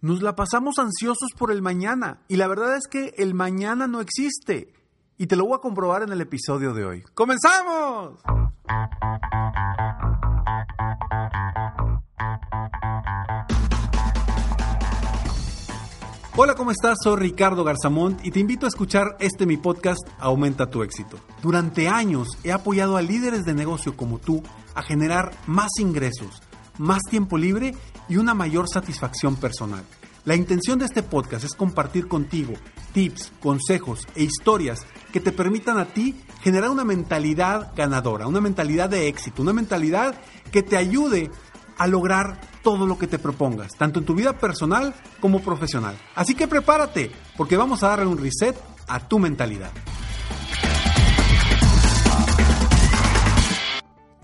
Nos la pasamos ansiosos por el mañana y la verdad es que el mañana no existe. Y te lo voy a comprobar en el episodio de hoy. ¡Comenzamos! Hola, ¿cómo estás? Soy Ricardo Garzamont y te invito a escuchar este mi podcast Aumenta tu éxito. Durante años he apoyado a líderes de negocio como tú a generar más ingresos, más tiempo libre y una mayor satisfacción personal. La intención de este podcast es compartir contigo tips, consejos e historias que te permitan a ti generar una mentalidad ganadora, una mentalidad de éxito, una mentalidad que te ayude a lograr todo lo que te propongas, tanto en tu vida personal como profesional. Así que prepárate, porque vamos a darle un reset a tu mentalidad.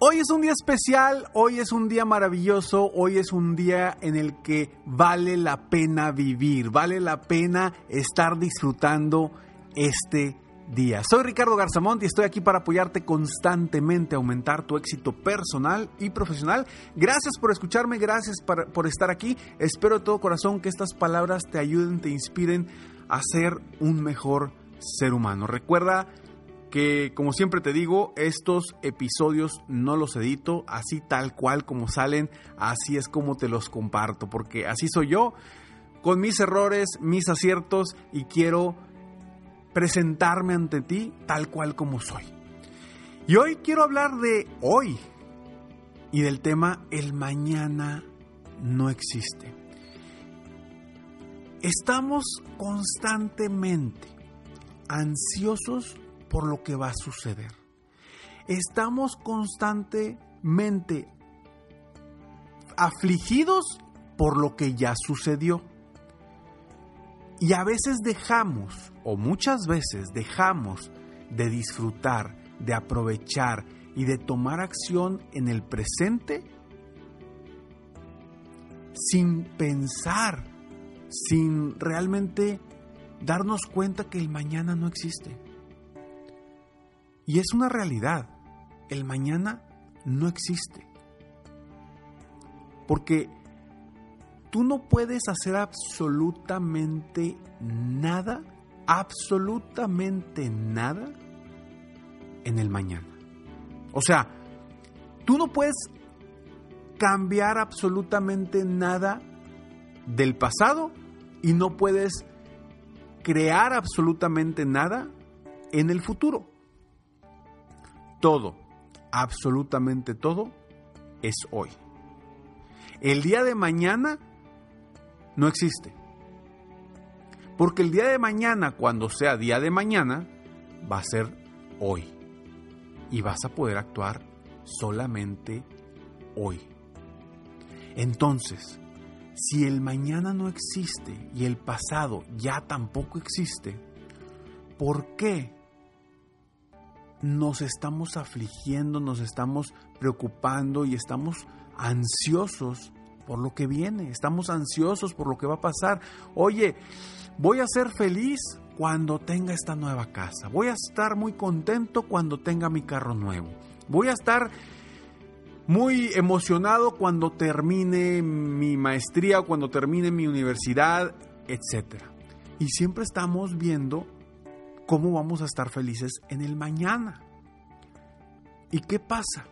Hoy es un día especial, hoy es un día maravilloso, hoy es un día en el que vale la pena vivir, vale la pena estar disfrutando este día. Soy Ricardo Garzamont y estoy aquí para apoyarte constantemente a aumentar tu éxito personal y profesional. Gracias por escucharme, gracias por, estar aquí. Espero de todo corazón que estas palabras te ayuden, te inspiren a ser un mejor ser humano. Recuerda que, como siempre te digo, estos episodios no los edito así tal cual como salen, así es como te los comparto, porque así soy yo, con mis errores, mis aciertos y quiero presentarme ante ti tal cual como soy. Y hoy quiero hablar de hoy y del tema el mañana no existe. Estamos constantemente ansiosos por lo que va a suceder. Estamos constantemente afligidos por lo que ya sucedió. Y a veces dejamos, o muchas veces dejamos de disfrutar, de aprovechar y de tomar acción en el presente sin pensar, sin realmente darnos cuenta que el mañana no existe. Y es una realidad, el mañana no existe. Porque tú no puedes hacer absolutamente nada, absolutamente nada en el mañana. O sea, tú no puedes cambiar absolutamente nada del pasado y no puedes crear absolutamente nada en el futuro. Todo, absolutamente todo, es hoy. El día de mañana no existe. Porque el día de mañana, cuando sea día de mañana, va a ser hoy. Y vas a poder actuar solamente hoy. Entonces, si el mañana no existe y el pasado ya tampoco existe, ¿por qué nos estamos afligiendo, nos estamos preocupando y estamos ansiosos por lo que viene, estamos ansiosos por lo que va a pasar. Oye, voy a ser feliz cuando tenga esta nueva casa, voy a estar muy contento cuando tenga mi carro nuevo, voy a estar muy emocionado cuando termine mi maestría cuando termine mi universidad, etc. Y siempre estamos viendo cómo vamos a estar felices en el mañana. ¿Y qué pasa?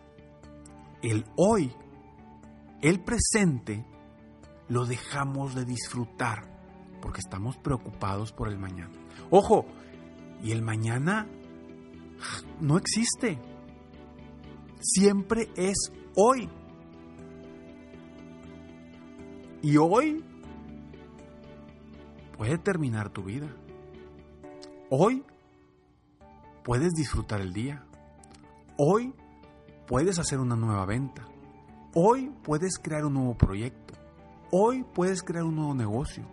El hoy el presente lo dejamos de disfrutar porque estamos preocupados por el mañana. Ojo, y el mañana no existe. Siempre es hoy. Y hoy puede terminar tu vida. Hoy puedes disfrutar el día. Hoy puedes hacer una nueva venta. Hoy puedes crear un nuevo proyecto. Hoy puedes crear un nuevo negocio.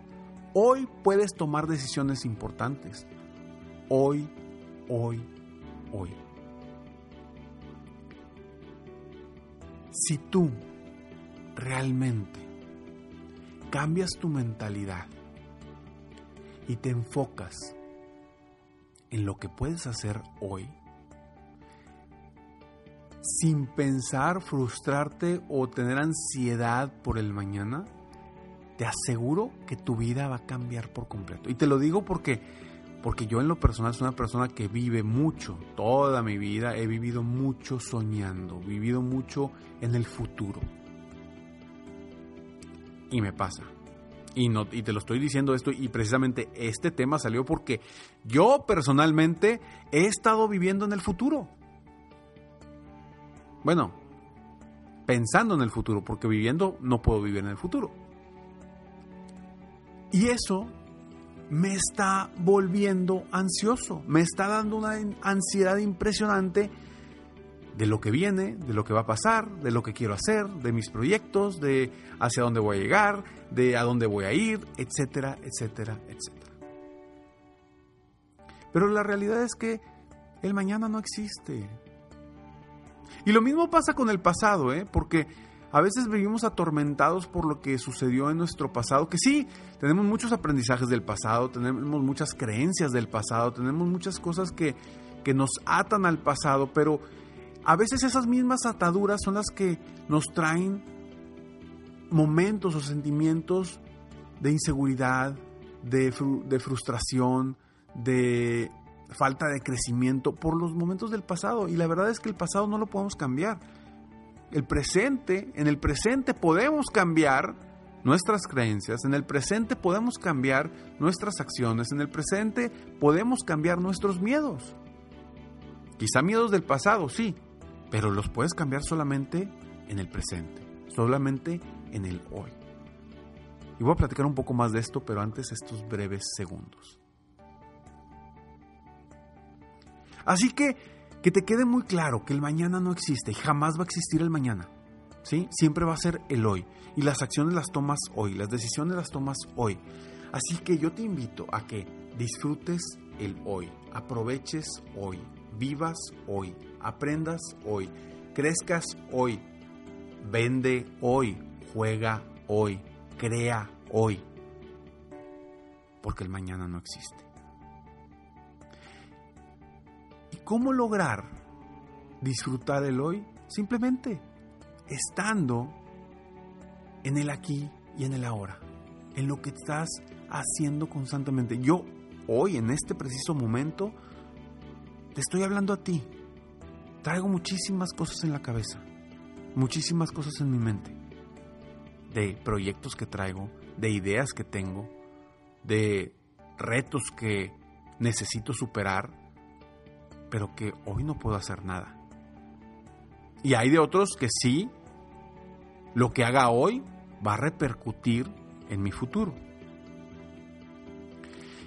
Hoy puedes tomar decisiones importantes. Hoy, hoy, hoy. Si tú realmente cambias tu mentalidad y te enfocas en lo que puedes hacer hoy, sin pensar, frustrarte o tener ansiedad por el mañana, te aseguro que tu vida va a cambiar por completo. Y te lo digo porque, porque yo en lo personal soy una persona que vive mucho, toda mi vida he vivido mucho soñando, vivido mucho en el futuro. Y me pasa. Y, no, y te lo estoy diciendo esto y precisamente este tema salió porque yo personalmente he estado viviendo en el futuro. Bueno, pensando en el futuro, porque viviendo no puedo vivir en el futuro. Y eso me está volviendo ansioso, me está dando una ansiedad impresionante de lo que viene, de lo que va a pasar, de lo que quiero hacer, de mis proyectos, de hacia dónde voy a llegar, de a dónde voy a ir, etcétera, etcétera, etcétera. Pero la realidad es que el mañana no existe. Y lo mismo pasa con el pasado, ¿eh? porque a veces vivimos atormentados por lo que sucedió en nuestro pasado, que sí, tenemos muchos aprendizajes del pasado, tenemos muchas creencias del pasado, tenemos muchas cosas que, que nos atan al pasado, pero a veces esas mismas ataduras son las que nos traen momentos o sentimientos de inseguridad, de, frustración, de falta de crecimiento por los momentos del pasado. Y la verdad es que el pasado no lo podemos cambiar. El presente, en el presente podemos cambiar nuestras creencias, en el presente podemos cambiar nuestras acciones, en el presente podemos cambiar nuestros miedos. Quizá miedos del pasado, sí, pero los puedes cambiar solamente en el presente, solamente en el hoy. Y voy a platicar un poco más de esto, pero antes estos breves segundos. Así que que te quede muy claro que el mañana no existe y jamás va a existir el mañana. ¿sí? Siempre va a ser el hoy. Y las acciones las tomas hoy, las decisiones las tomas hoy. Así que yo te invito a que disfrutes el hoy, aproveches hoy, vivas hoy, aprendas hoy, crezcas hoy, vende hoy, juega hoy, crea hoy. Porque el mañana no existe. ¿Cómo lograr disfrutar el hoy? Simplemente estando en el aquí y en el ahora, en lo que estás haciendo constantemente. Yo hoy, en este preciso momento, te estoy hablando a ti. Traigo muchísimas cosas en la cabeza, muchísimas cosas en mi mente, de proyectos que traigo, de ideas que tengo, de retos que necesito superar pero que hoy no puedo hacer nada. Y hay de otros que sí, lo que haga hoy va a repercutir en mi futuro.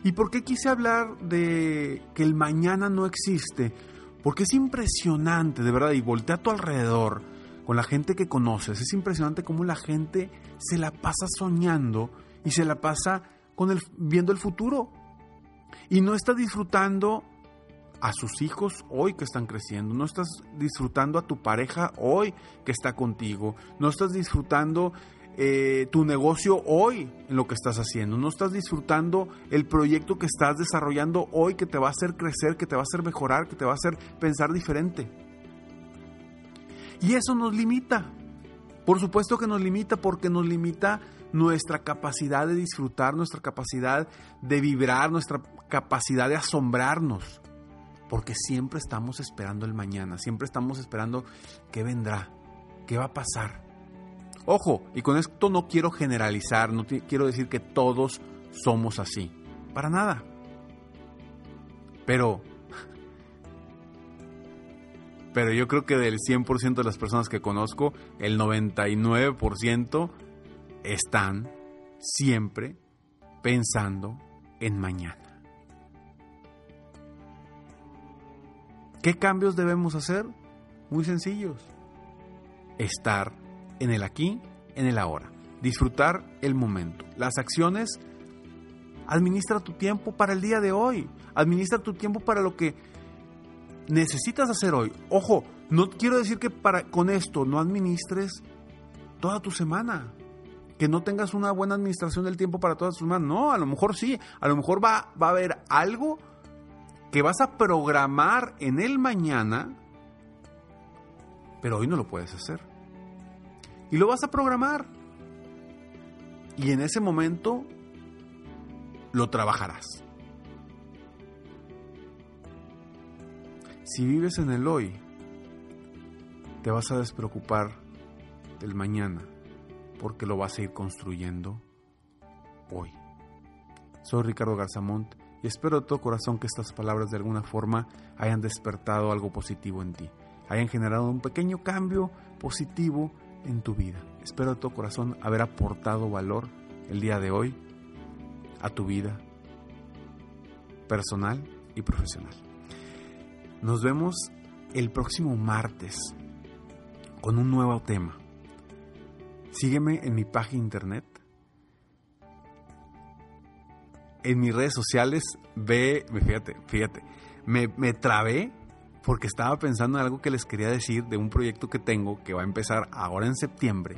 ¿Y por qué quise hablar de que el mañana no existe? Porque es impresionante, de verdad, y voltea a tu alrededor con la gente que conoces, es impresionante cómo la gente se la pasa soñando y se la pasa con el, viendo el futuro. Y no está disfrutando a sus hijos hoy que están creciendo, no estás disfrutando a tu pareja hoy que está contigo, no estás disfrutando eh, tu negocio hoy en lo que estás haciendo, no estás disfrutando el proyecto que estás desarrollando hoy que te va a hacer crecer, que te va a hacer mejorar, que te va a hacer pensar diferente. Y eso nos limita. Por supuesto que nos limita porque nos limita nuestra capacidad de disfrutar, nuestra capacidad de vibrar, nuestra capacidad de asombrarnos porque siempre estamos esperando el mañana, siempre estamos esperando qué vendrá, qué va a pasar. Ojo, y con esto no quiero generalizar, no quiero decir que todos somos así, para nada. Pero, pero yo creo que del 100% de las personas que conozco, el 99% están siempre pensando en mañana. ¿Qué cambios debemos hacer? Muy sencillos. Estar en el aquí, en el ahora. Disfrutar el momento. Las acciones, administra tu tiempo para el día de hoy. Administra tu tiempo para lo que necesitas hacer hoy. Ojo, no quiero decir que para, con esto no administres toda tu semana. Que no tengas una buena administración del tiempo para toda tu semana. No, a lo mejor sí. A lo mejor va, va a haber algo que vas a programar en el mañana, pero hoy no lo puedes hacer. Y lo vas a programar. Y en ese momento lo trabajarás. Si vives en el hoy, te vas a despreocupar del mañana, porque lo vas a ir construyendo hoy. Soy Ricardo Garzamont y espero de todo corazón que estas palabras de alguna forma hayan despertado algo positivo en ti, hayan generado un pequeño cambio positivo en tu vida. Espero de todo corazón haber aportado valor el día de hoy a tu vida personal y profesional. Nos vemos el próximo martes con un nuevo tema. Sígueme en mi página internet. En mis redes sociales, ve, fíjate, fíjate, me, me trabé porque estaba pensando en algo que les quería decir de un proyecto que tengo que va a empezar ahora en septiembre.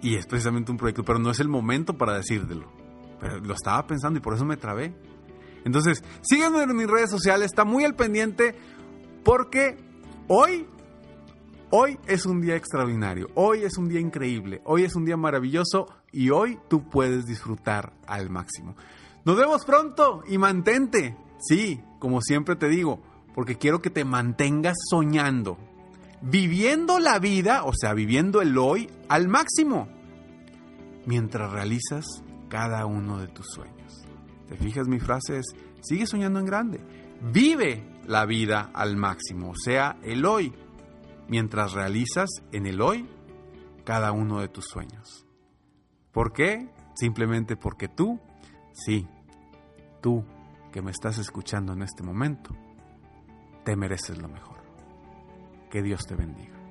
Y es precisamente un proyecto, pero no es el momento para decírtelo. Pero lo estaba pensando y por eso me trabé. Entonces, síganme en mis redes sociales, está muy al pendiente porque hoy, hoy es un día extraordinario, hoy es un día increíble, hoy es un día maravilloso y hoy tú puedes disfrutar al máximo. Nos vemos pronto y mantente, sí, como siempre te digo, porque quiero que te mantengas soñando, viviendo la vida, o sea, viviendo el hoy al máximo, mientras realizas cada uno de tus sueños. ¿Te fijas? Mi frase es, sigue soñando en grande. Vive la vida al máximo, o sea, el hoy, mientras realizas en el hoy cada uno de tus sueños. ¿Por qué? Simplemente porque tú, sí, tú que me estás escuchando en este momento, te mereces lo mejor. Que Dios te bendiga.